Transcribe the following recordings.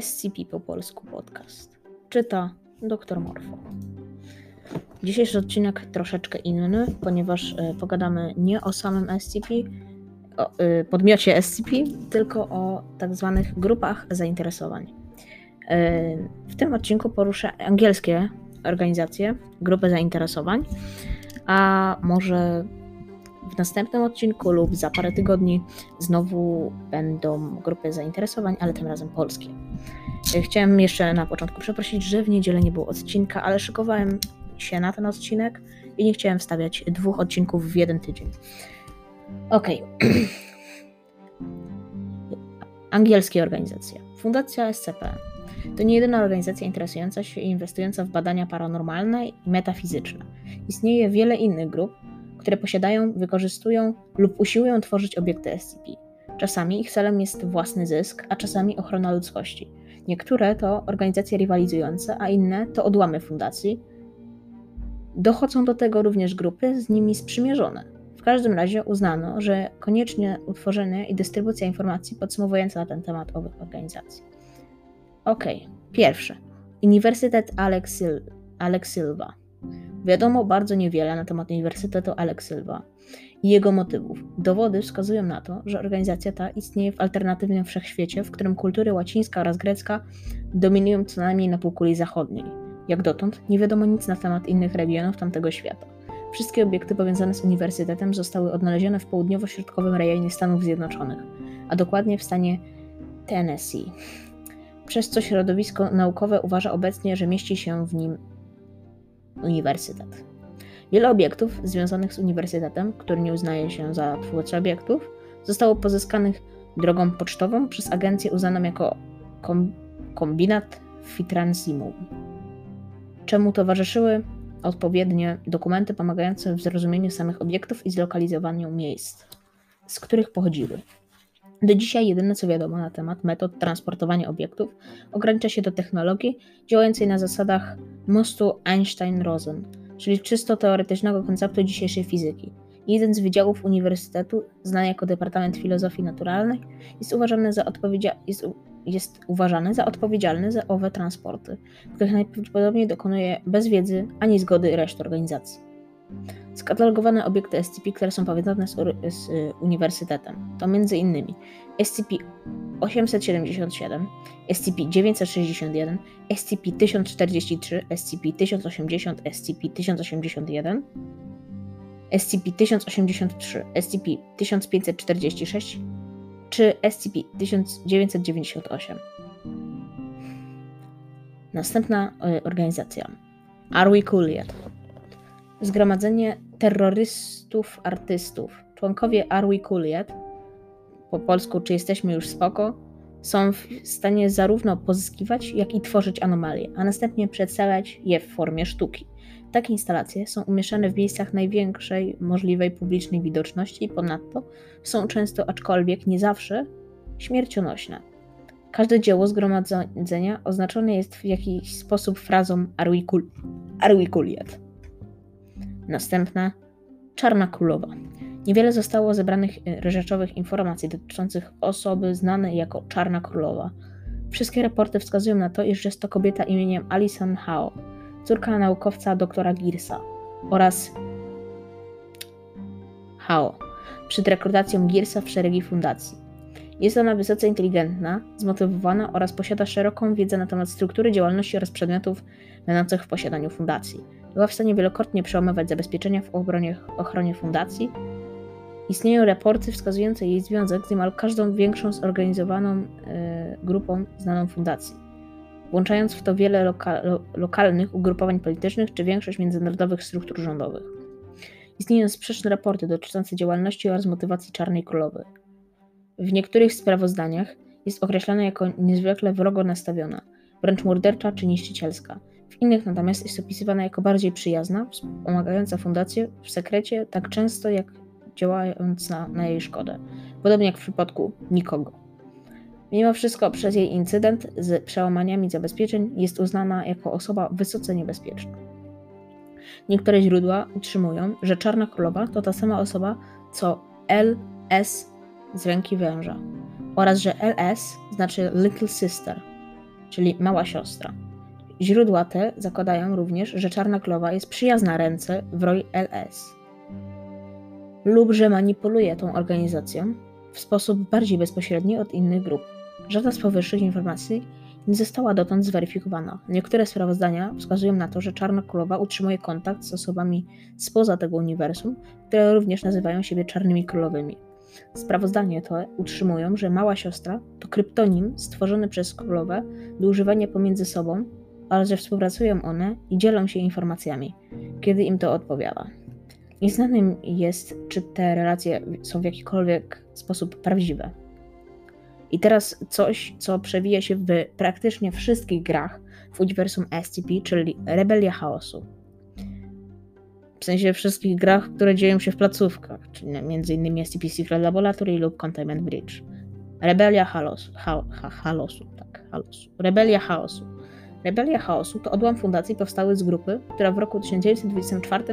SCP po polsku podcast. Czyta Dr Morfo. Dzisiejszy odcinek troszeczkę inny, ponieważ y, pogadamy nie o samym SCP, o, y, podmiocie SCP, tylko o tak zwanych grupach zainteresowań. Y, w tym odcinku poruszę angielskie organizacje, grupy zainteresowań, a może w następnym odcinku lub za parę tygodni znowu będą grupy zainteresowań, ale tym razem polskie. Chciałem jeszcze na początku przeprosić, że w niedzielę nie było odcinka, ale szykowałem się na ten odcinek i nie chciałem wstawiać dwóch odcinków w jeden tydzień. Ok. Angielskie organizacje. Fundacja SCP to nie jedyna organizacja interesująca się i inwestująca w badania paranormalne i metafizyczne. Istnieje wiele innych grup, które posiadają, wykorzystują lub usiłują tworzyć obiekty SCP. Czasami ich celem jest własny zysk, a czasami ochrona ludzkości. Niektóre to organizacje rywalizujące, a inne to odłamy fundacji. Dochodzą do tego również grupy z nimi sprzymierzone. W każdym razie uznano, że koniecznie utworzenie i dystrybucja informacji podsumowująca na ten temat owych organizacji. Ok, pierwsze. Uniwersytet Alex, Sil Alex Silva. Wiadomo bardzo niewiele na temat Uniwersytetu Alex Silva i jego motywów. Dowody wskazują na to, że organizacja ta istnieje w alternatywnym wszechświecie, w którym kultury łacińska oraz grecka dominują co najmniej na półkuli zachodniej. Jak dotąd nie wiadomo nic na temat innych regionów tamtego świata. Wszystkie obiekty powiązane z uniwersytetem zostały odnalezione w południowo-środkowym rejonie Stanów Zjednoczonych, a dokładnie w stanie Tennessee, przez co środowisko naukowe uważa obecnie, że mieści się w nim uniwersytet. Wiele obiektów związanych z uniwersytetem, który nie uznaje się za twórcę obiektów, zostało pozyskanych drogą pocztową przez agencję uznaną jako kom kombinat Fitransimum, czemu towarzyszyły odpowiednie dokumenty pomagające w zrozumieniu samych obiektów i zlokalizowaniu miejsc, z których pochodziły. Do dzisiaj jedyne co wiadomo na temat metod transportowania obiektów ogranicza się do technologii działającej na zasadach mostu Einstein-Rosen, czyli czysto teoretycznego konceptu dzisiejszej fizyki. Jeden z wydziałów uniwersytetu, znany jako Departament Filozofii Naturalnej, jest uważany za, jest, jest uważany za odpowiedzialny za owe transporty, których najprawdopodobniej dokonuje bez wiedzy ani zgody reszty organizacji. Skatalogowane obiekty SCP, które są powiązane z, z y, uniwersytetem, to m.in. SCP-877, SCP-961, SCP-1043, SCP-1080, SCP-1081, SCP-1083, SCP-1546 czy SCP-1998. Następna y, organizacja. Are We Cool Yet? Zgromadzenie terrorystów artystów. Członkowie Are We Cool Yet? Po polsku, czy jesteśmy już spoko? Są w stanie zarówno pozyskiwać, jak i tworzyć anomalie, a następnie przedstawiać je w formie sztuki. Takie instalacje są umieszczane w miejscach największej możliwej publicznej widoczności i ponadto są często, aczkolwiek nie zawsze, śmiercionośne. Każde dzieło zgromadzenia oznaczone jest w jakiś sposób frazą yet? Następna Czarna Królowa. Niewiele zostało zebranych e, rzeczowych informacji dotyczących osoby znanej jako Czarna Królowa. Wszystkie raporty wskazują na to, iż jest to kobieta imieniem Alison Hao, córka naukowca doktora Girsa oraz Hao, przed rekrutacją Girsa w szeregi fundacji. Jest ona wysoce inteligentna, zmotywowana oraz posiada szeroką wiedzę na temat struktury działalności oraz przedmiotów będących w posiadaniu fundacji. Była w stanie wielokrotnie przełamywać zabezpieczenia w obronie, ochronie fundacji. Istnieją raporty wskazujące jej związek z niemal każdą większą zorganizowaną y, grupą znaną fundacji, włączając w to wiele loka, lo, lokalnych ugrupowań politycznych czy większość międzynarodowych struktur rządowych. Istnieją sprzeczne raporty dotyczące działalności oraz motywacji Czarnej Królowej. W niektórych sprawozdaniach jest określana jako niezwykle wrogo nastawiona, wręcz mordercza czy niszczycielska. W innych natomiast jest opisywana jako bardziej przyjazna, wspomagająca fundację w sekrecie tak często jak działając na, na jej szkodę. Podobnie jak w przypadku nikogo. Mimo wszystko przez jej incydent z przełamaniami zabezpieczeń jest uznana jako osoba wysoce niebezpieczna. Niektóre źródła utrzymują, że Czarna Królowa to ta sama osoba co LS z ręki węża oraz że LS znaczy Little Sister, czyli mała siostra. Źródła te zakładają również, że Czarna Królowa jest przyjazna ręce w roli LS lub że manipuluje tą organizacją w sposób bardziej bezpośredni od innych grup. Żadna z powyższych informacji nie została dotąd zweryfikowana. Niektóre sprawozdania wskazują na to, że Czarna Królowa utrzymuje kontakt z osobami spoza tego uniwersum, które również nazywają siebie Czarnymi Królowymi. Sprawozdania te utrzymują, że Mała Siostra to kryptonim stworzony przez Królowę do używania pomiędzy sobą, ale że współpracują one i dzielą się informacjami, kiedy im to odpowiada. Nieznanym jest, czy te relacje są w jakikolwiek sposób prawdziwe. I teraz coś, co przewija się w praktycznie wszystkich grach w uniwersum SCP, czyli Rebelia Chaosu. W sensie wszystkich grach, które dzieją się w placówkach, czyli m.in. SCP Secret Laboratory lub Containment Bridge. Rebelia Halosu, ha, ha, Halosu, tak, Halosu. Rebelia Chaosu. Rebelia Chaosu to odłam fundacji powstały z grupy, która w roku 1924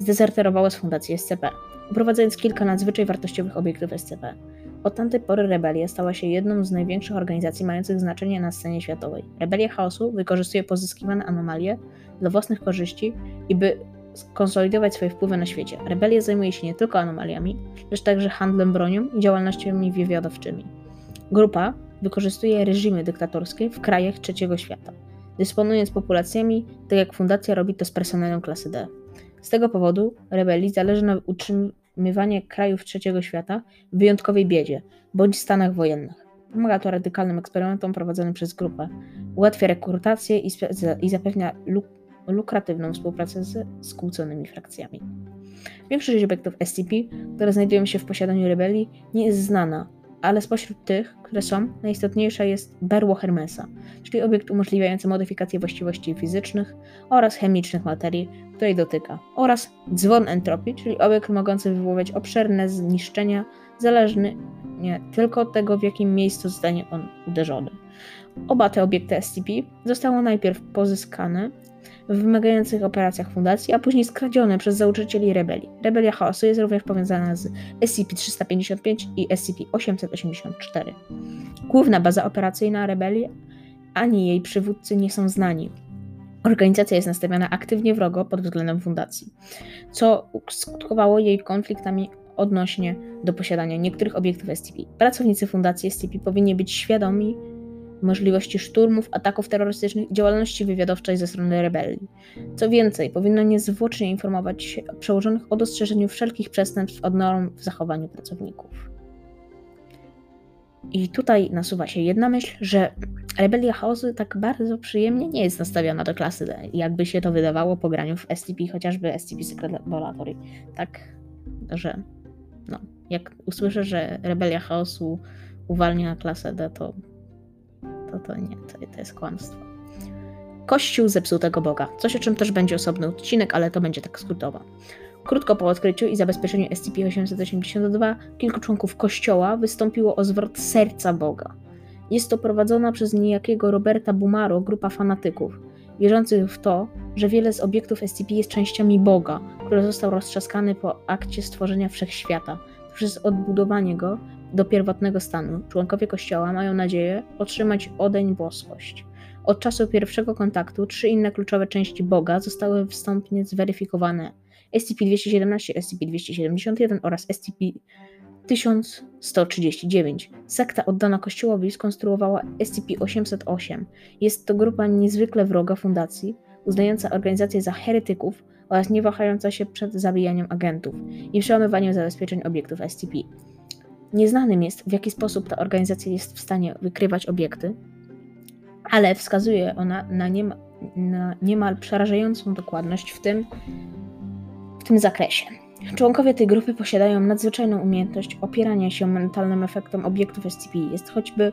zdezerterowała z fundacji SCP, uprowadzając kilka nadzwyczaj wartościowych obiektów SCP. Od tamtej pory rebelia stała się jedną z największych organizacji mających znaczenie na scenie światowej. Rebelia Chaosu wykorzystuje pozyskiwane anomalie dla własnych korzyści i by skonsolidować swoje wpływy na świecie. Rebelia zajmuje się nie tylko anomaliami, lecz także handlem bronią i działalnościami wywiadowczymi. Grupa wykorzystuje reżimy dyktatorskie w krajach trzeciego świata, dysponując populacjami, tak jak fundacja robi to z personelem klasy D. Z tego powodu rebelii zależy na utrzymywanie krajów trzeciego świata w wyjątkowej biedzie bądź stanach wojennych. Pomaga to radykalnym eksperymentom prowadzonym przez grupę, ułatwia rekrutację i, i zapewnia luk lukratywną współpracę z skłóconymi frakcjami. Większość obiektów SCP, które znajdują się w posiadaniu rebelii, nie jest znana, ale spośród tych, które są, najistotniejsza jest berło Hermesa, czyli obiekt umożliwiający modyfikację właściwości fizycznych oraz chemicznych materii, której dotyka, oraz dzwon entropii, czyli obiekt mogący wywoływać obszerne zniszczenia, zależnie tylko od tego, w jakim miejscu zostanie on uderzony. Oba te obiekty SCP zostały najpierw pozyskane w wymagających operacjach fundacji, a później skradzione przez założycieli rebelii. Rebelia Chaosu jest również powiązana z SCP-355 i SCP-884. Główna baza operacyjna rebelii ani jej przywódcy nie są znani. Organizacja jest nastawiona aktywnie wrogo pod względem fundacji, co skutkowało jej konfliktami odnośnie do posiadania niektórych obiektów SCP. Pracownicy fundacji SCP powinni być świadomi możliwości szturmów, ataków terrorystycznych i działalności wywiadowczej ze strony rebelii. Co więcej, powinno niezwłocznie informować przełożonych o dostrzeżeniu wszelkich przestępstw od norm w zachowaniu pracowników. I tutaj nasuwa się jedna myśl, że rebelia chaosu tak bardzo przyjemnie nie jest nastawiona do klasy D, jakby się to wydawało po graniu w SCP, chociażby SCP Secret Laboratory. Tak, że no, jak usłyszę, że rebelia chaosu uwalnia klasę D, to to, to nie, to, to jest kłamstwo. Kościół zepsutego Boga. Coś, o czym też będzie osobny odcinek, ale to będzie tak skrótowo. Krótko po odkryciu i zabezpieczeniu SCP-882 kilku członków kościoła wystąpiło o zwrot serca Boga. Jest to prowadzona przez niejakiego Roberta Bumaro grupa fanatyków, wierzących w to, że wiele z obiektów SCP jest częściami Boga, który został roztrzaskany po akcie stworzenia wszechświata. Przez odbudowanie go do pierwotnego stanu. Członkowie Kościoła mają nadzieję otrzymać odeń boskość. Od czasu pierwszego kontaktu trzy inne kluczowe części Boga zostały wstępnie zweryfikowane. SCP-217, SCP-271 oraz SCP-1139. Sekta oddana Kościołowi skonstruowała SCP-808. Jest to grupa niezwykle wroga fundacji, uznająca organizację za heretyków oraz nie wahająca się przed zabijaniem agentów i przełamywaniem zabezpieczeń obiektów SCP. Nieznanym jest, w jaki sposób ta organizacja jest w stanie wykrywać obiekty, ale wskazuje ona na, niema, na niemal przerażającą dokładność w tym, w tym zakresie. Członkowie tej grupy posiadają nadzwyczajną umiejętność opierania się mentalnym efektem obiektów SCP, jest choćby,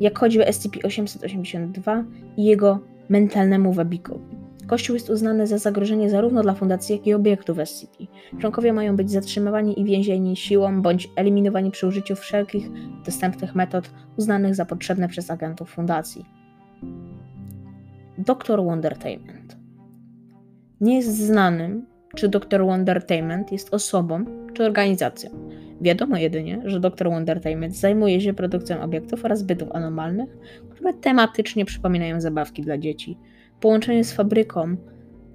jak choćby SCP-882 i jego mentalnemu wabikowi. Kościół jest uznany za zagrożenie zarówno dla fundacji, jak i obiektów SCP. Członkowie mają być zatrzymywani i więzieni siłą bądź eliminowani przy użyciu wszelkich dostępnych metod uznanych za potrzebne przez agentów fundacji. Dr. Wondertainment Nie jest znanym, czy Dr. Wondertainment jest osobą czy organizacją. Wiadomo jedynie, że Dr. Wondertainment zajmuje się produkcją obiektów oraz bytów anomalnych, które tematycznie przypominają zabawki dla dzieci. Połączenie z fabryką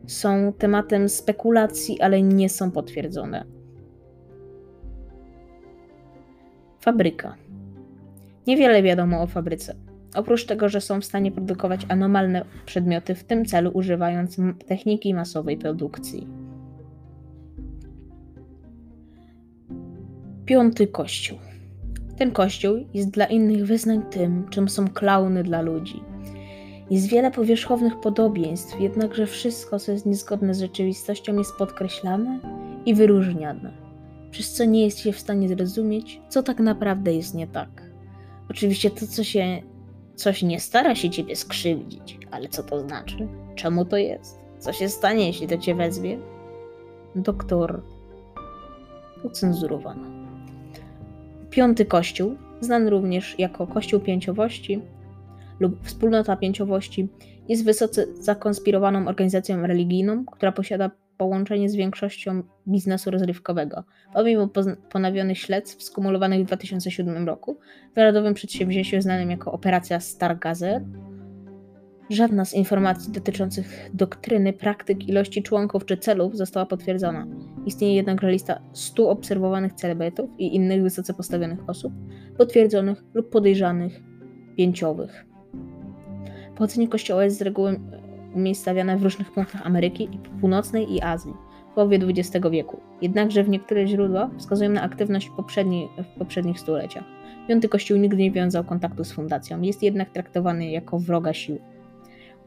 są tematem spekulacji, ale nie są potwierdzone. Fabryka. Niewiele wiadomo o fabryce. Oprócz tego, że są w stanie produkować anomalne przedmioty w tym celu, używając techniki masowej produkcji. Piąty kościół. Ten kościół jest dla innych wyznań tym, czym są klauny dla ludzi. Jest wiele powierzchownych podobieństw, jednakże wszystko, co jest niezgodne z rzeczywistością, jest podkreślane i wyróżniane, przez co nie jest się w stanie zrozumieć, co tak naprawdę jest nie tak. Oczywiście to, co się coś nie stara się ciebie skrzywdzić, ale co to znaczy? Czemu to jest? Co się stanie, jeśli to cię wezwie? Doktor ucenzurowano. Piąty Kościół, znany również jako Kościół Pięciowości lub Wspólnota Pięciowości, jest wysoce zakonspirowaną organizacją religijną, która posiada połączenie z większością biznesu rozrywkowego. Pomimo ponowionych śledztw skumulowanych w 2007 roku w narodowym przedsięwzięciu znanym jako Operacja Stargazer, żadna z informacji dotyczących doktryny, praktyk, ilości członków czy celów została potwierdzona. Istnieje jednakże lista 100 obserwowanych celebrytów i innych wysoce postawionych osób, potwierdzonych lub podejrzanych pięciowych. Pochodzenie kościoła jest z reguły umiejscowione w różnych punktach Ameryki Północnej i Azji w połowie XX wieku. Jednakże w niektóre źródła wskazują na aktywność poprzedni, w poprzednich stuleciach. Piąty Kościół nigdy nie wiązał kontaktu z fundacją, jest jednak traktowany jako wroga sił.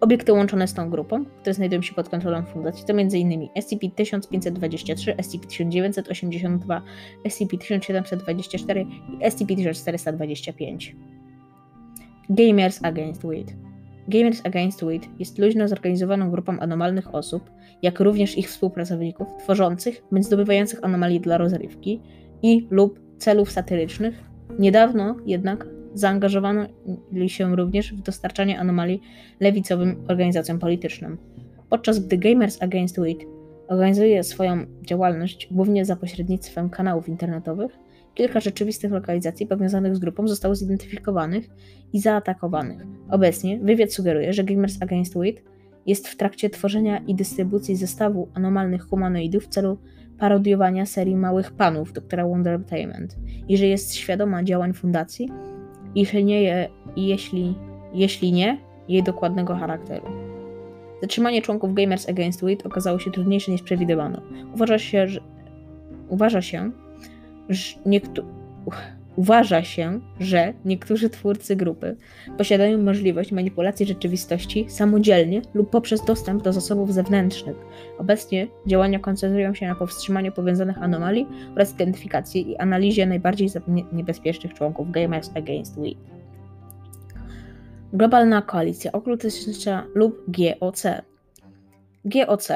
Obiekty łączone z tą grupą, które znajdują się pod kontrolą fundacji, to m.in. SCP-1523, SCP-1982, SCP-1724 i SCP-1425. Gamers Against Weed Gamers Against Weed jest luźno zorganizowaną grupą anomalnych osób, jak również ich współpracowników, tworzących bądź zdobywających anomalii dla rozrywki i lub celów satyrycznych. Niedawno jednak zaangażowano się również w dostarczanie anomalii lewicowym organizacjom politycznym. Podczas gdy Gamers Against Weed organizuje swoją działalność głównie za pośrednictwem kanałów internetowych, Kilka rzeczywistych lokalizacji powiązanych z grupą zostało zidentyfikowanych i zaatakowanych. Obecnie wywiad sugeruje, że Gamers Against Weed jest w trakcie tworzenia i dystrybucji zestawu anomalnych humanoidów w celu parodiowania serii Małych Panów doktora Wondertainment i że jest świadoma działań fundacji, jeśli nie, je, jeśli, jeśli nie jej dokładnego charakteru. Zatrzymanie członków Gamers Against Weed okazało się trudniejsze niż przewidywano. Uważa się, że, uważa się, Uważa się, że niektórzy twórcy grupy posiadają możliwość manipulacji rzeczywistości samodzielnie lub poprzez dostęp do zasobów zewnętrznych. Obecnie działania koncentrują się na powstrzymaniu powiązanych anomalii oraz identyfikacji i analizie najbardziej niebezpiecznych członków Gamers Against We. Globalna Koalicja Okultystyczna lub GOC. GOC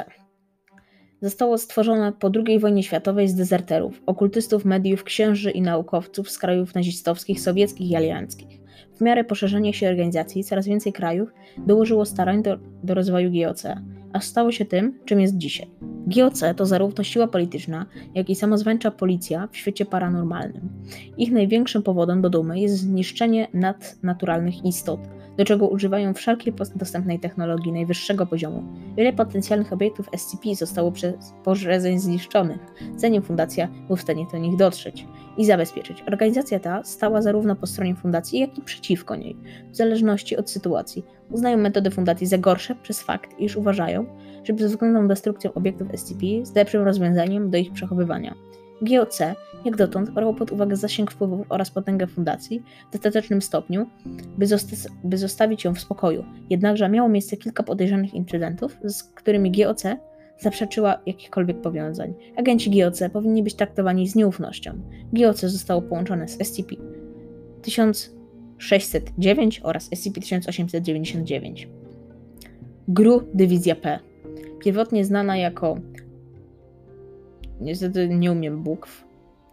Zostało stworzone po II wojnie światowej z dezerterów, okultystów, mediów, księży i naukowców z krajów nazistowskich, sowieckich i alianckich. W miarę poszerzenia się organizacji coraz więcej krajów dołożyło starań do, do rozwoju GOC, a stało się tym, czym jest dzisiaj. GOC to zarówno siła polityczna, jak i samozwańcza policja w świecie paranormalnym. Ich największym powodem do dumy jest zniszczenie nadnaturalnych istot, do czego używają wszelkiej dostępnej technologii najwyższego poziomu. Wiele potencjalnych obiektów SCP zostało przez pożrezeń zniszczonych, zanim fundacja był w stanie do nich dotrzeć i zabezpieczyć. Organizacja ta stała zarówno po stronie fundacji, jak i przeciwko niej, w zależności od sytuacji. Uznają metody fundacji za gorsze przez fakt, iż uważają, że bezwzględną destrukcją obiektów SCP jest lepszym rozwiązaniem do ich przechowywania. GOC, jak dotąd, brało pod uwagę zasięg wpływów oraz potęgę fundacji w dostatecznym stopniu, by, zosta by zostawić ją w spokoju. Jednakże miało miejsce kilka podejrzanych incydentów, z którymi GOC zaprzeczyła jakichkolwiek powiązań. Agenci GOC powinni być traktowani z nieufnością. GOC zostało połączone z SCP 1609 oraz SCP-1899. GRU Dywizja P. Pierwotnie znana jako niestety nie umiem bukw,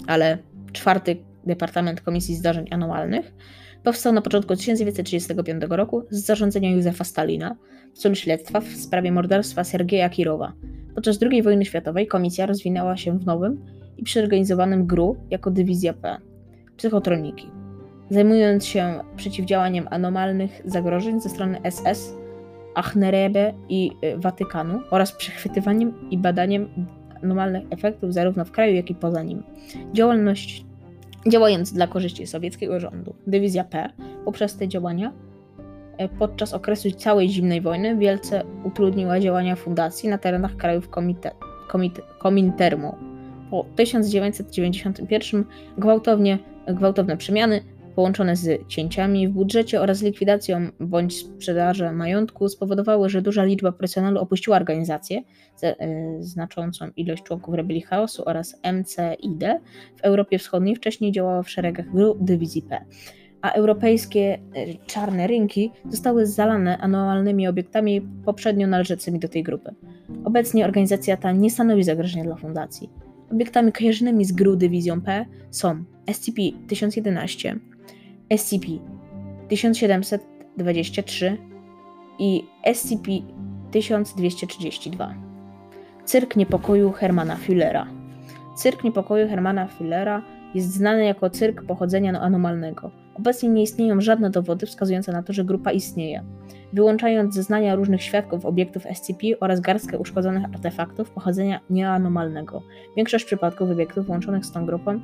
ale czwarty Departament Komisji Zdarzeń Anualnych, powstał na początku 1935 roku z zarządzenia Józefa Stalina w celu śledztwa w sprawie morderstwa Sergeja Kirowa. Podczas II wojny światowej komisja rozwinęła się w nowym i przeorganizowanym GRU jako dywizja P psychotroniki, zajmując się przeciwdziałaniem anomalnych zagrożeń ze strony SS, Achnerebe i y, Watykanu oraz przechwytywaniem i badaniem anomalnych efektów zarówno w kraju, jak i poza nim. Działalność działając dla korzyści sowieckiego rządu. Dywizja P poprzez te działania e, podczas okresu całej zimnej wojny wielce utrudniła działania fundacji na terenach krajów komite, komite, Komintermu. Po 1991 gwałtownie, gwałtowne przemiany połączone z cięciami w budżecie oraz likwidacją bądź sprzedażą majątku spowodowały, że duża liczba personelu opuściła organizację, y, znaczącą ilość członków rebelii chaosu oraz MCID w Europie Wschodniej wcześniej działała w szeregach dywizji P, a europejskie y, czarne rynki zostały zalane anualnymi obiektami poprzednio należącymi do tej grupy. Obecnie organizacja ta nie stanowi zagrożenia dla fundacji. Obiektami kojarzonymi z GRU Dywizją P są SCP-1011, SCP-1723 i SCP-1232. Cyrk Niepokoju Hermana Füllera. Cyrk Niepokoju Hermana Füllera jest znany jako cyrk pochodzenia anomalnego. Obecnie nie istnieją żadne dowody wskazujące na to, że grupa istnieje. Wyłączając zeznania różnych świadków obiektów SCP oraz garstkę uszkodzonych artefaktów pochodzenia nieanomalnego, większość przypadków obiektów łączonych z tą grupą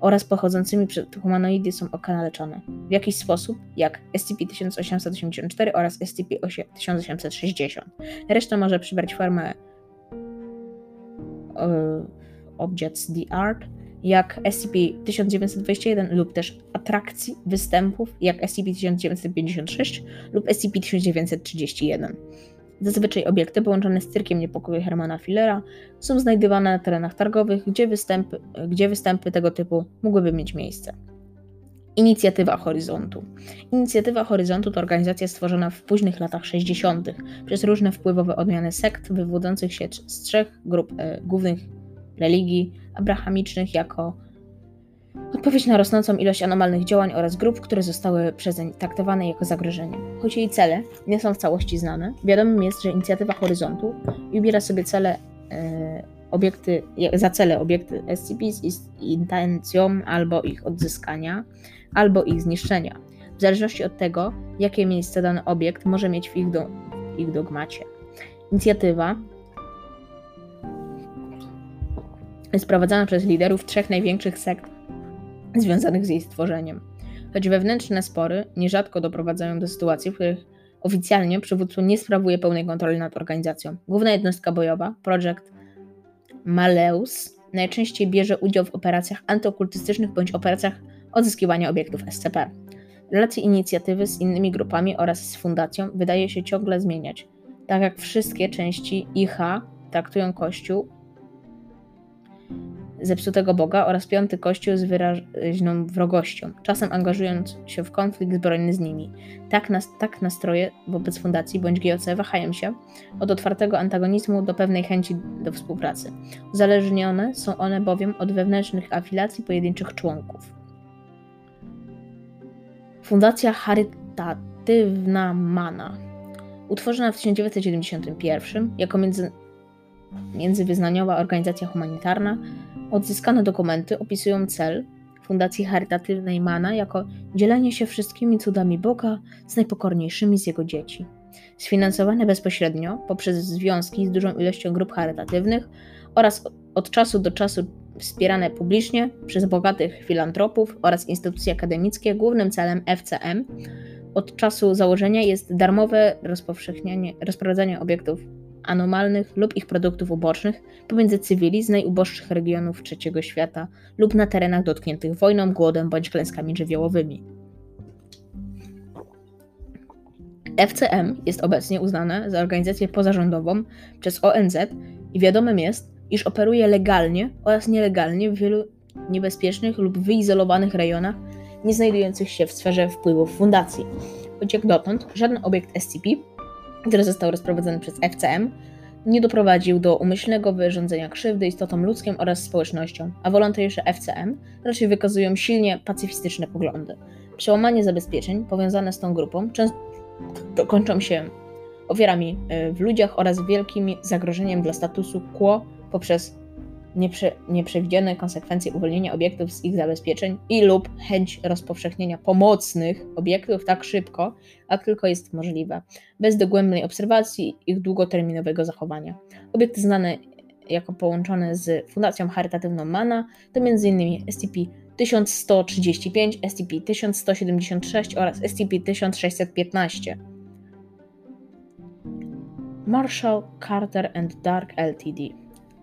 oraz pochodzącymi przed humanoidy są okaleczone w jakiś sposób, jak SCP-1884 oraz SCP-1860. Reszta może przybrać formę uh, Objects the Art, jak SCP-1921 lub też atrakcji, występów, jak SCP-1956 lub SCP-1931. Zazwyczaj obiekty połączone z cyrkiem niepokoju Hermana Fillera są znajdywane na terenach targowych, gdzie występy, gdzie występy tego typu mogłyby mieć miejsce. Inicjatywa Horyzontu. Inicjatywa Horyzontu to organizacja stworzona w późnych latach 60. przez różne wpływowe odmiany sekt wywodzących się z trzech grup e, głównych religii abrahamicznych jako Odpowiedź na rosnącą ilość anomalnych działań oraz grup, które zostały przezeń traktowane jako zagrożenie. Choć jej cele nie są w całości znane, wiadomym jest, że inicjatywa Horyzontu wybiera sobie cele, e, obiekty, za cele obiekty SCP z intencją albo ich odzyskania, albo ich zniszczenia, w zależności od tego, jakie miejsce dany obiekt może mieć w ich, do, w ich dogmacie. Inicjatywa jest prowadzona przez liderów trzech największych sekt związanych z jej stworzeniem. Choć wewnętrzne spory nierzadko doprowadzają do sytuacji, w których oficjalnie przywódca nie sprawuje pełnej kontroli nad organizacją. Główna jednostka bojowa, Project Maleus, najczęściej bierze udział w operacjach antyokultystycznych bądź operacjach odzyskiwania obiektów SCP. Relacje inicjatywy z innymi grupami oraz z fundacją wydaje się ciągle zmieniać, tak jak wszystkie części IH traktują Kościół zepsutego Boga oraz piąty kościół z wyraźną wrogością, czasem angażując się w konflikt zbrojny z nimi. Tak, nas, tak nastroje wobec fundacji bądź GOC wahają się od otwartego antagonizmu do pewnej chęci do współpracy. Uzależnione są one bowiem od wewnętrznych afilacji pojedynczych członków. Fundacja Charytatywna Mana utworzona w 1971 jako między, międzywyznaniowa organizacja humanitarna, Odzyskane dokumenty opisują cel Fundacji Charytatywnej Mana jako dzielenie się wszystkimi cudami Boga z najpokorniejszymi z jego dzieci. Sfinansowane bezpośrednio poprzez związki z dużą ilością grup charytatywnych oraz od czasu do czasu wspierane publicznie przez bogatych filantropów oraz instytucje akademickie, głównym celem FCM od czasu założenia jest darmowe rozpowszechnianie, rozprowadzanie obiektów anomalnych lub ich produktów ubocznych pomiędzy cywili z najuboższych regionów trzeciego świata lub na terenach dotkniętych wojną, głodem bądź klęskami żywiołowymi. FCM jest obecnie uznane za organizację pozarządową przez ONZ i wiadomym jest, iż operuje legalnie oraz nielegalnie w wielu niebezpiecznych lub wyizolowanych rejonach nie znajdujących się w sferze wpływów fundacji. Choć jak dotąd żaden obiekt SCP który został rozprowadzony przez FCM, nie doprowadził do umyślnego wyrządzenia krzywdy istotom ludzkim oraz społecznością, a wolontariusze FCM raczej wykazują silnie pacyfistyczne poglądy. Przełamanie zabezpieczeń powiązane z tą grupą często kończą się ofiarami e, w ludziach oraz wielkim zagrożeniem dla statusu quo poprzez nieprze, nieprzewidziane konsekwencje uwolnienia obiektów z ich zabezpieczeń i lub chęć rozpowszechnienia pomocnych obiektów tak szybko, jak tylko jest możliwe, bez dogłębnej obserwacji ich długoterminowego zachowania. Obiekty znane jako połączone z Fundacją Charytatywną MANA to m.in. SCP-1135, SCP-1176 oraz SCP-1615. Marshall Carter and Dark Ltd.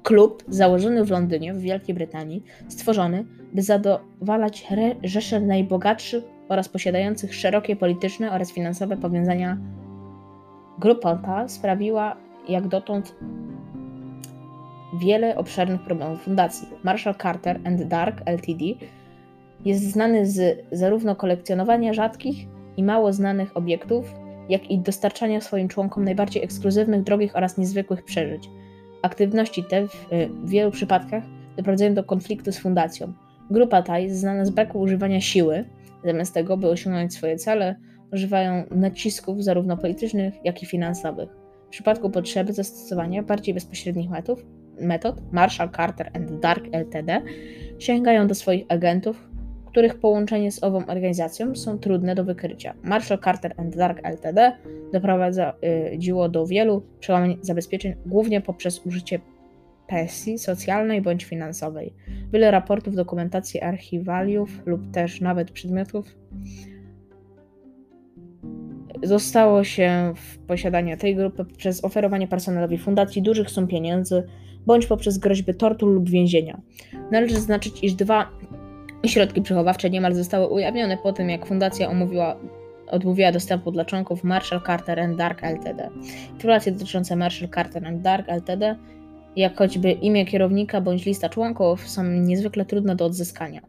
Klub założony w Londynie, w Wielkiej Brytanii, stworzony, by zadowalać rzesze najbogatszych oraz posiadających szerokie polityczne oraz finansowe powiązania. Grupa ta sprawiła jak dotąd wiele obszernych problemów fundacji. Marshall Carter and Dark Ltd. jest znany z zarówno kolekcjonowania rzadkich i mało znanych obiektów, jak i dostarczania swoim członkom najbardziej ekskluzywnych, drogich oraz niezwykłych przeżyć. Aktywności te w, w wielu przypadkach doprowadzają do konfliktu z fundacją. Grupa ta jest znana z braku używania siły, zamiast tego, by osiągnąć swoje cele, używają nacisków zarówno politycznych, jak i finansowych. W przypadku potrzeby zastosowania bardziej bezpośrednich metod, metod Marshall Carter and Dark Ltd. sięgają do swoich agentów, których połączenie z ową organizacją są trudne do wykrycia. Marshall Carter and Dark Ltd. doprowadziło y, do wielu przełamań zabezpieczeń, głównie poprzez użycie presji socjalnej bądź finansowej. Wiele raportów, dokumentacji, archiwaliów lub też nawet przedmiotów zostało się w posiadanie tej grupy przez oferowanie personelowi fundacji dużych sum pieniędzy bądź poprzez groźby tortur lub więzienia. Należy zaznaczyć, iż dwa środki przechowawcze niemal zostały ujawnione po tym, jak fundacja omówiła, odmówiła dostępu dla członków Marshall Carter and Dark Ltd. Informacje dotyczące Marshall Carter and Dark Ltd., jak choćby imię kierownika bądź lista członków, są niezwykle trudne do odzyskania.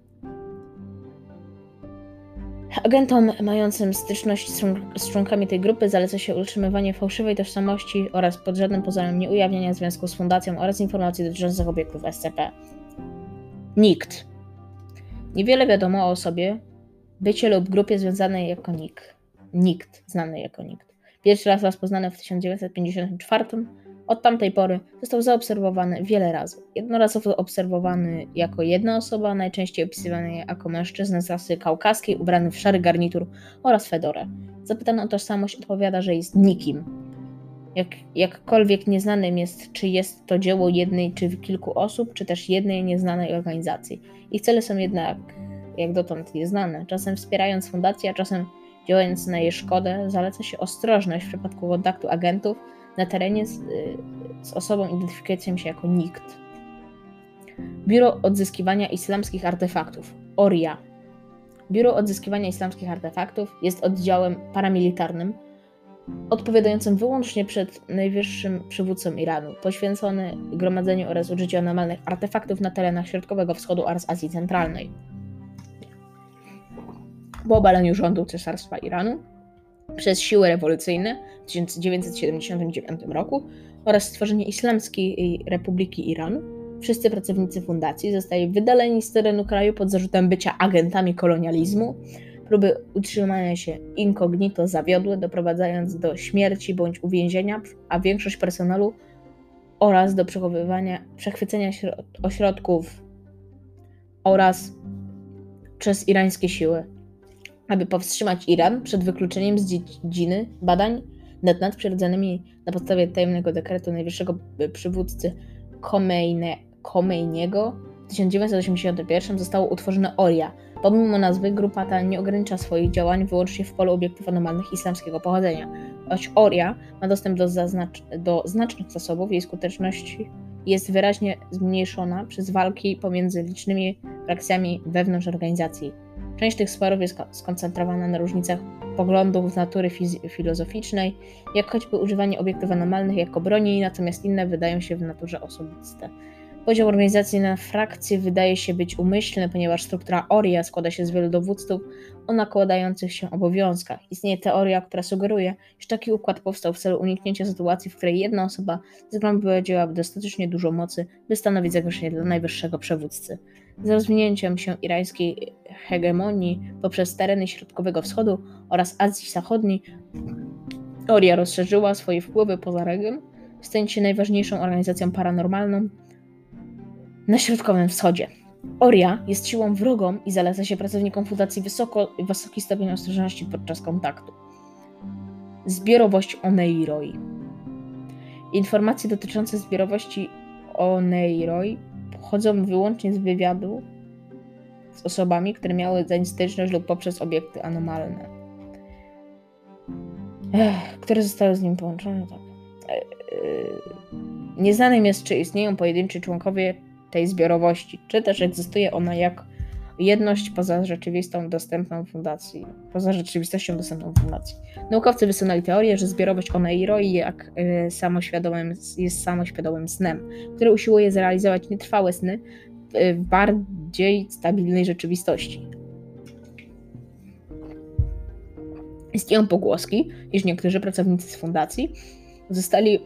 Agentom mającym styczność z członkami tej grupy zaleca się utrzymywanie fałszywej tożsamości oraz pod żadnym pozorem nie ujawniania związku z fundacją oraz informacji dotyczących obiektów SCP. Nikt. Niewiele wiadomo o osobie, bycie lub grupie związanej jako NIK. Nikt, znany jako nikt. Pierwszy raz rozpoznany w 1954 od tamtej pory został zaobserwowany wiele razy. Jednorazowo obserwowany jako jedna osoba, najczęściej opisywany jako mężczyzna z rasy kaukaskiej, ubrany w szary garnitur oraz fedorę. Zapytany o tożsamość odpowiada, że jest nikim. Jak, jakkolwiek nieznanym jest, czy jest to dzieło jednej czy kilku osób, czy też jednej nieznanej organizacji. Ich cele są jednak, jak dotąd, nieznane. Czasem wspierając fundację, a czasem działając na jej szkodę, zaleca się ostrożność w przypadku kontaktu agentów na terenie z, y, z osobą identyfikującą się jako nikt. Biuro Odzyskiwania Islamskich Artefaktów ORIA. Biuro Odzyskiwania Islamskich Artefaktów jest oddziałem paramilitarnym odpowiadającym wyłącznie przed najwyższym przywódcą Iranu, poświęcony gromadzeniu oraz użyciu anomalnych artefaktów na terenach Środkowego Wschodu oraz Azji Centralnej. Po obaleniu rządu Cesarstwa Iranu przez siły rewolucyjne w 1979 roku oraz stworzenie Islamskiej Republiki Iranu, wszyscy pracownicy fundacji zostali wydaleni z terenu kraju pod zarzutem bycia agentami kolonializmu. Próby utrzymania się incognito zawiodły, doprowadzając do śmierci bądź uwięzienia, a większość personelu oraz do przechowywania, przechwycenia ośrodków oraz przez irańskie siły aby powstrzymać Iran przed wykluczeniem z dziedziny badań nad nadprzyrodzonymi na podstawie tajemnego dekretu najwyższego przywódcy Khomeiniego w 1981 zostało utworzone ORIA. Pomimo nazwy, grupa ta nie ogranicza swoich działań wyłącznie w polu obiektów anomalnych islamskiego pochodzenia. Choć ORIA ma dostęp do, zaznacz- do znacznych zasobów, jej skuteczność jest wyraźnie zmniejszona przez walki pomiędzy licznymi frakcjami wewnątrz organizacji. Część tych sporów jest skoncentrowana na różnicach poglądów z natury filozoficznej, jak choćby używanie obiektów anomalnych jako broni, natomiast inne wydają się w naturze osobiste. Podział organizacji na frakcje wydaje się być umyślny, ponieważ struktura ORIA składa się z wielu dowódców o nakładających się obowiązkach. Istnieje teoria, która sugeruje, iż taki układ powstał w celu uniknięcia sytuacji, w której jedna osoba zgromadziłaby dostatecznie dużo mocy, by stanowić zagrożenie dla najwyższego przywódcy. Z rozwinięciem się irańskiej hegemonii poprzez tereny Środkowego Wschodu oraz Azji Zachodniej, Oria rozszerzyła swoje wpływy poza region, stając się najważniejszą organizacją paranormalną na Środkowym Wschodzie. Oria jest siłą wrogą i zaleca się pracownikom Fundacji wysoko, wysoki stopień ostrożności podczas kontaktu. Zbiorowość Oneiroi. Informacje dotyczące zbiorowości Oneiroi pochodzą wyłącznie z wywiadu z osobami, które miały zań styczność lub poprzez obiekty anomalne, Ech, które zostały z nim połączone. Tak. E, e, nieznanym jest, czy istnieją pojedynczy członkowie tej zbiorowości, czy też egzystuje ona jak jedność poza rzeczywistą dostępną fundacji, poza rzeczywistością dostępną fundacji. Naukowcy wysunęli teorię, że zbiorowość Oneiroi jak, y, samoświadomym, jest samoświadomym snem, który usiłuje zrealizować nietrwałe sny w bardziej stabilnej rzeczywistości. Istnieją pogłoski, iż niektórzy pracownicy z fundacji zostali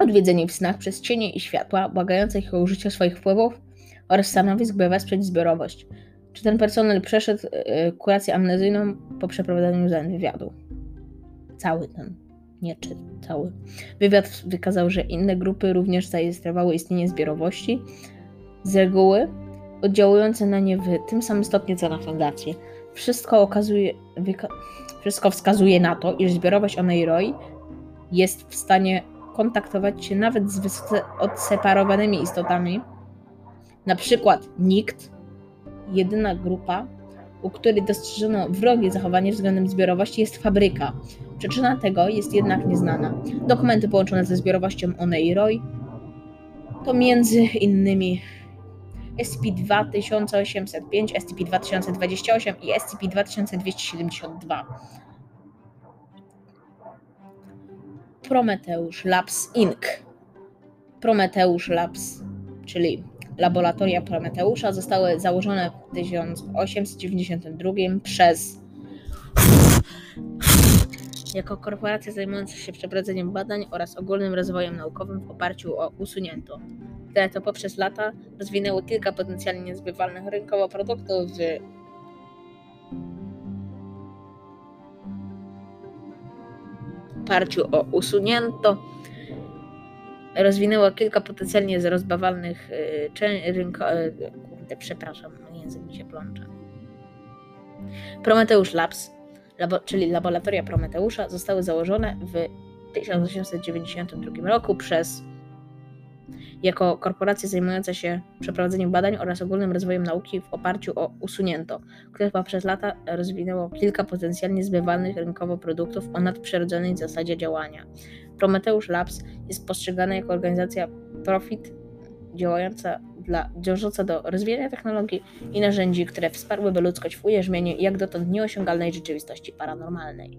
odwiedzeni w snach przez cienie i światła, błagające ich o użycie swoich wpływów oraz stanowisk, by wesprzeć zbiorowość. Czy ten personel przeszedł y, kurację amnezyjną po przeprowadzeniu zadań wywiadu? Cały ten, nie czy cały. Wywiad wykazał, że inne grupy również zarejestrowały istnienie zbiorowości, z reguły oddziałujące na nie w tym samym stopniu co na fundację. Wszystko, okazuje, wszystko wskazuje na to, iż zbiorowość Oneiroi jest w stanie kontaktować się nawet z wysoce odseparowanymi istotami, na przykład nikt, jedyna grupa, u której dostrzeżono wrogie zachowanie względem zbiorowości jest fabryka. Przyczyna tego jest jednak nieznana. Dokumenty połączone ze zbiorowością Oneiroi to między innymi SCP-2805, SCP-2028 i SCP-2272. Prometeusz Labs Inc. Prometeusz Labs, czyli laboratoria Prometeusza, zostały założone w 1892 przez jako korporacja zajmująca się przeprowadzeniem badań oraz ogólnym rozwojem naukowym w oparciu o usunięto. Które to poprzez lata rozwinęło kilka potencjalnie niezbywalnych rynkowo produktów w oparciu o usunięto rozwinęło kilka potencjalnie rozbawalnych y, rynko... Y, kurde, przepraszam, język mi się plącze. Prometeusz Labs, labo, czyli laboratoria Prometeusza, zostały założone w 1892 roku przez jako korporacja zajmująca się przeprowadzeniem badań oraz ogólnym rozwojem nauki w oparciu o usunięto, które przez lata rozwinęło kilka potencjalnie zbywalnych rynkowo produktów o nadprzyrodzonej zasadzie działania. Prometheus Labs jest postrzegana jako organizacja profit działająca dla dążąca do rozwijania technologii i narzędzi, które wsparłyby ludzkość w ujarzmieniu jak dotąd nieosiągalnej rzeczywistości paranormalnej.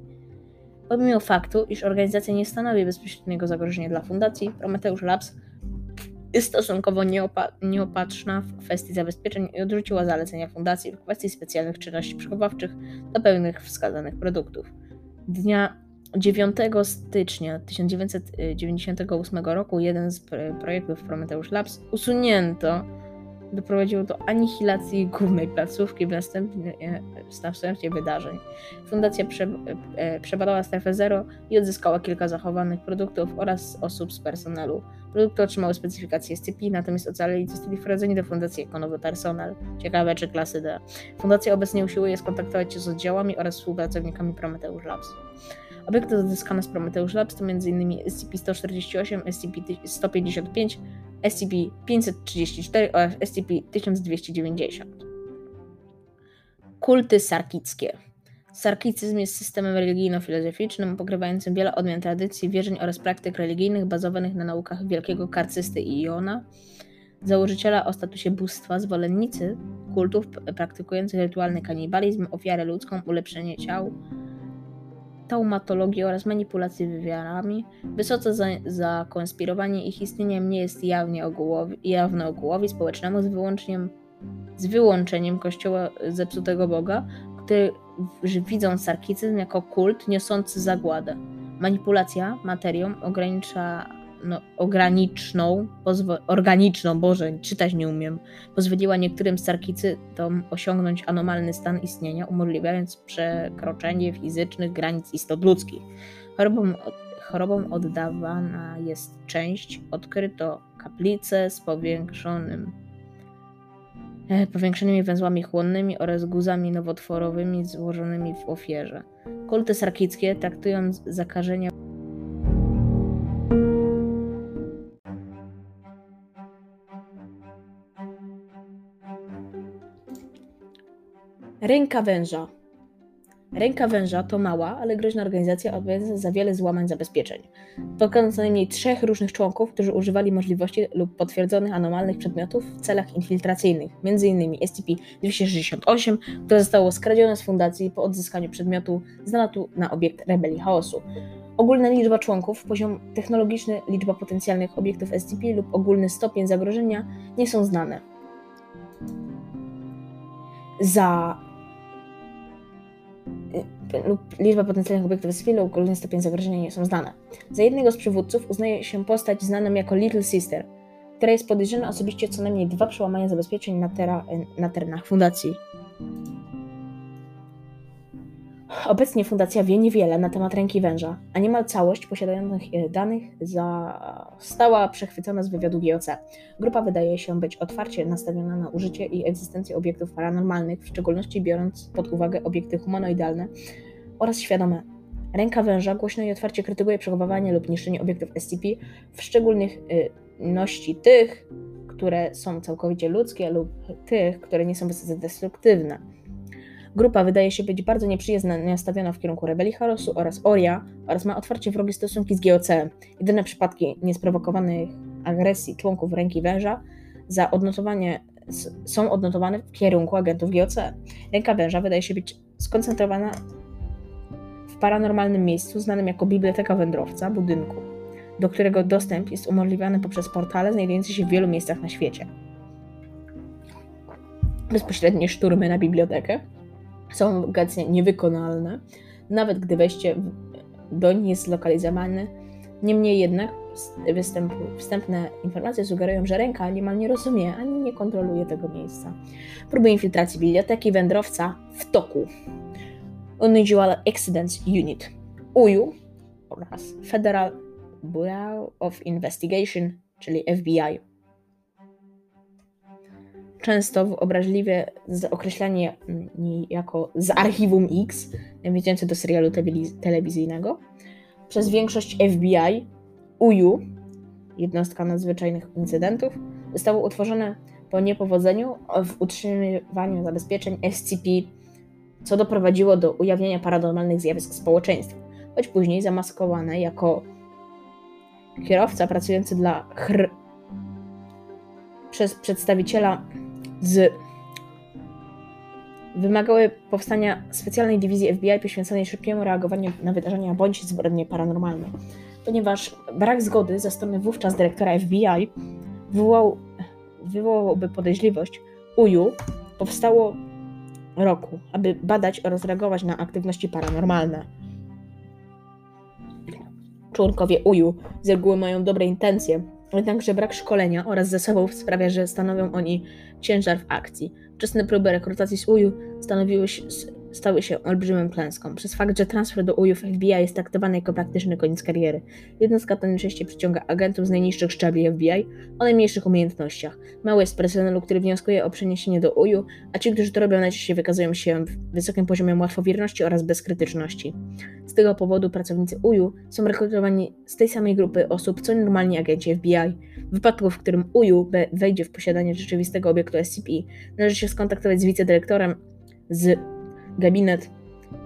Pomimo faktu, iż organizacja nie stanowi bezpośredniego zagrożenia dla fundacji, Prometheus Labs jest stosunkowo nieopa nieopatrzna w kwestii zabezpieczeń i odrzuciła zalecenia fundacji w kwestii specjalnych czynności przechowawczych do pełnych wskazanych produktów. Dnia 9 stycznia 1998 roku jeden z projektów Prometheus Labs usunięto doprowadziło do anihilacji głównej placówki w następnie, w następnie wydarzeń. Fundacja prze, e, przebadała strefę zero i odzyskała kilka zachowanych produktów oraz osób z personelu. Produkty otrzymały specyfikację SCP, natomiast ocaleli zostali wprowadzeni do fundacji jako nowy personel. Ciekawe czy klasy D. Fundacja obecnie usiłuje skontaktować się z oddziałami oraz współpracownikami Prometheus Labs. Obiekty odzyskane z Prometheus Labs to m.in. SCP-148, SCP-155, SCP-534 oraz SCP-1290. Kulty sarkickie. Sarkicyzm jest systemem religijno-filozoficznym pokrywającym wiele odmian tradycji, wierzeń oraz praktyk religijnych bazowanych na naukach wielkiego karcysty Iona, założyciela o statusie bóstwa, zwolennicy kultów praktykujących rytualny kanibalizm, ofiarę ludzką, ulepszenie ciał, taumatologii oraz manipulacji wywiarami. Wysoce za, ich istnieniem nie jest jawnie ogółowi, jawne ogółowi społecznemu z, wyłączeniem, z wyłączeniem kościoła zepsutego Boga, który widzą sarkicyzm jako kult niosący zagładę. Manipulacja materią ogranicza no, ograniczną, organiczną, Boże, czytać nie umiem, pozwoliła niektórym sarkicytom osiągnąć anomalny stan istnienia, umożliwiając przekroczenie fizycznych granic istot ludzkich. Chorobą, chorobą oddawana jest część, odkryto kaplicę z powiększonym e, powiększonymi węzłami chłonnymi oraz guzami nowotworowymi złożonymi w ofierze. Kulty sarkickie traktują zakażenia Ręka węża. Ręka węża to mała, ale groźna organizacja odpowiedzialna za wiele złamań zabezpieczeń. Spotkano co najmniej trzech różnych członków, którzy używali możliwości lub potwierdzonych anomalnych przedmiotów w celach infiltracyjnych, m.in. SCP-268, które zostało skradzione z fundacji po odzyskaniu przedmiotu z nalotu na obiekt rebelii chaosu. Ogólna liczba członków, poziom technologiczny, liczba potencjalnych obiektów SCP lub ogólny stopień zagrożenia nie są znane. Za lub liczba potencjalnych obiektów SCP lub ogólny stopień zagrożenia nie są znane. Za jednego z przywódców uznaje się postać znaną jako Little Sister, która jest podejrzana osobiście co najmniej dwa przełamania zabezpieczeń na, tera, na terenach fundacji. Obecnie fundacja wie niewiele na temat ręki węża, a niemal całość posiadających e, danych została przechwycona z wywiadu GOC. Grupa wydaje się być otwarcie nastawiona na użycie i egzystencję obiektów paranormalnych, w szczególności biorąc pod uwagę obiekty humanoidalne oraz świadome. Ręka węża głośno i otwarcie krytykuje przechowywanie lub niszczenie obiektów SCP, w szczególności tych, które są całkowicie ludzkie lub tych, które nie są wysoce destruktywne. Grupa wydaje się być bardzo nieprzyjaznie nastawiona w kierunku rebelii Harosu oraz Oria oraz ma otwarcie wrogie stosunki z GOC. Jedyne przypadki niesprowokowanych agresji członków ręki węża za odnotowanie są odnotowane w kierunku agentów GOC. Ręka węża wydaje się być skoncentrowana w paranormalnym miejscu znanym jako Biblioteka Wędrowca budynku, do którego dostęp jest umożliwiany poprzez portale znajdujące się w wielu miejscach na świecie. Bezpośrednie szturmy na bibliotekę są obecnie niewykonalne, nawet gdy wejście do nich jest zlokalizowane. Niemniej jednak występ, wstępne informacje sugerują, że ręka niemal nie rozumie ani nie kontroluje tego miejsca. Próby infiltracji biblioteki wędrowca w toku. Unusual Accidents Unit UJU oraz Federal Bureau of Investigation, czyli FBI często obraźliwie określanie mm, jako z archiwum X, nawiązujące do serialu telewizyjnego, przez większość FBI, UU, jednostka nadzwyczajnych incydentów, zostało utworzone po niepowodzeniu w utrzymywaniu zabezpieczeń SCP, co doprowadziło do ujawnienia paranormalnych zjawisk społeczeństwa, choć później zamaskowane jako kierowca pracujący dla HR przez przedstawiciela z wymagały powstania specjalnej dywizji FBI poświęconej szybkiemu reagowaniu na wydarzenia bądź zbrodnie paranormalne. Ponieważ brak zgody ze strony wówczas dyrektora FBI wywołał, wywołałby podejrzliwość, UJU powstało roku, aby badać oraz reagować na aktywności paranormalne. Członkowie UJU z reguły mają dobre intencje, Jednakże brak szkolenia oraz zasobów sprawia, że stanowią oni ciężar w akcji. Wczesne próby rekrutacji z UJU stanowiły stały się olbrzymią klęską, przez fakt, że transfer do UJU w FBI jest traktowany jako praktyczny koniec kariery. Jednostka ta najczęściej przyciąga agentów z najniższych szczebli FBI o najmniejszych umiejętnościach. Mało jest personelu, który wnioskuje o przeniesienie do UJU, a ci, którzy to robią, najczęściej wykazują się wysokim poziomem łatwowierności oraz bezkrytyczności. Z tego powodu pracownicy UJU są rekrutowani z tej samej grupy osób, co normalni agenci FBI. W wypadku, w którym UJU wejdzie w posiadanie rzeczywistego obiektu SCP, należy się skontaktować z wicedyrektorem z gabinet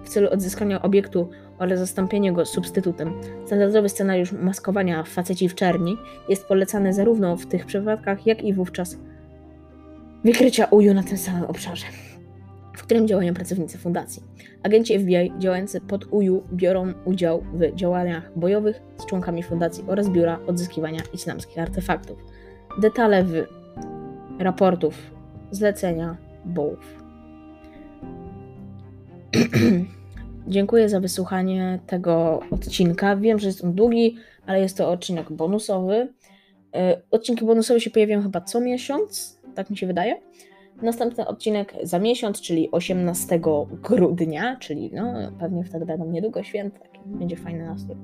w celu odzyskania obiektu oraz zastąpienia go substytutem. Standardowy scenariusz maskowania faceci w czerni jest polecany zarówno w tych przypadkach, jak i wówczas wykrycia UJU na tym samym obszarze, w którym działają pracownicy fundacji. Agenci FBI działający pod UJU biorą udział w działaniach bojowych z członkami fundacji oraz Biura Odzyskiwania Islamskich Artefaktów. Detale w raportów, zlecenia, BOWów. Dziękuję za wysłuchanie tego odcinka. Wiem, że jest on długi, ale jest to odcinek bonusowy. E, odcinki bonusowe się pojawiają chyba co miesiąc, tak mi się wydaje. Następny odcinek za miesiąc, czyli 18 grudnia, czyli no, pewnie wtedy będą niedługo święta, będzie fajny nastrój.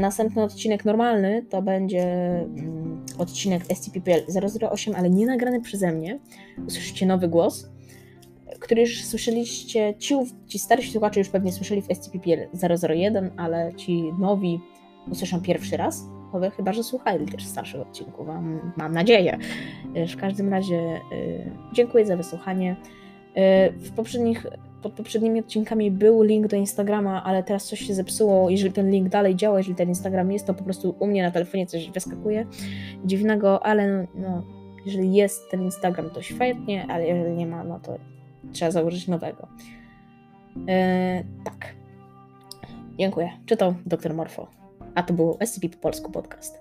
Następny odcinek normalny to będzie mm, odcinek SCP-PL 008, ale nie nagrany przeze mnie. Usłyszycie nowy głos, który już słyszeliście, ci, ci starsi słuchacze już pewnie słyszeli w SCP-PL 001, ale ci nowi usłyszą pierwszy raz, chyba że słuchali też starszych odcinków, mam, mam nadzieję. W każdym razie dziękuję za wysłuchanie. W poprzednich pod poprzednimi odcinkami był link do Instagrama, ale teraz coś się zepsuło. Jeżeli ten link dalej działa, jeżeli ten Instagram jest, to po prostu u mnie na telefonie coś wyskakuje dziwnego, ale no jeżeli jest ten Instagram, to świetnie, ale jeżeli nie ma, no to trzeba założyć nowego. E, tak. Dziękuję. Czytał dr Morfo. A to był SCP po polsku podcast.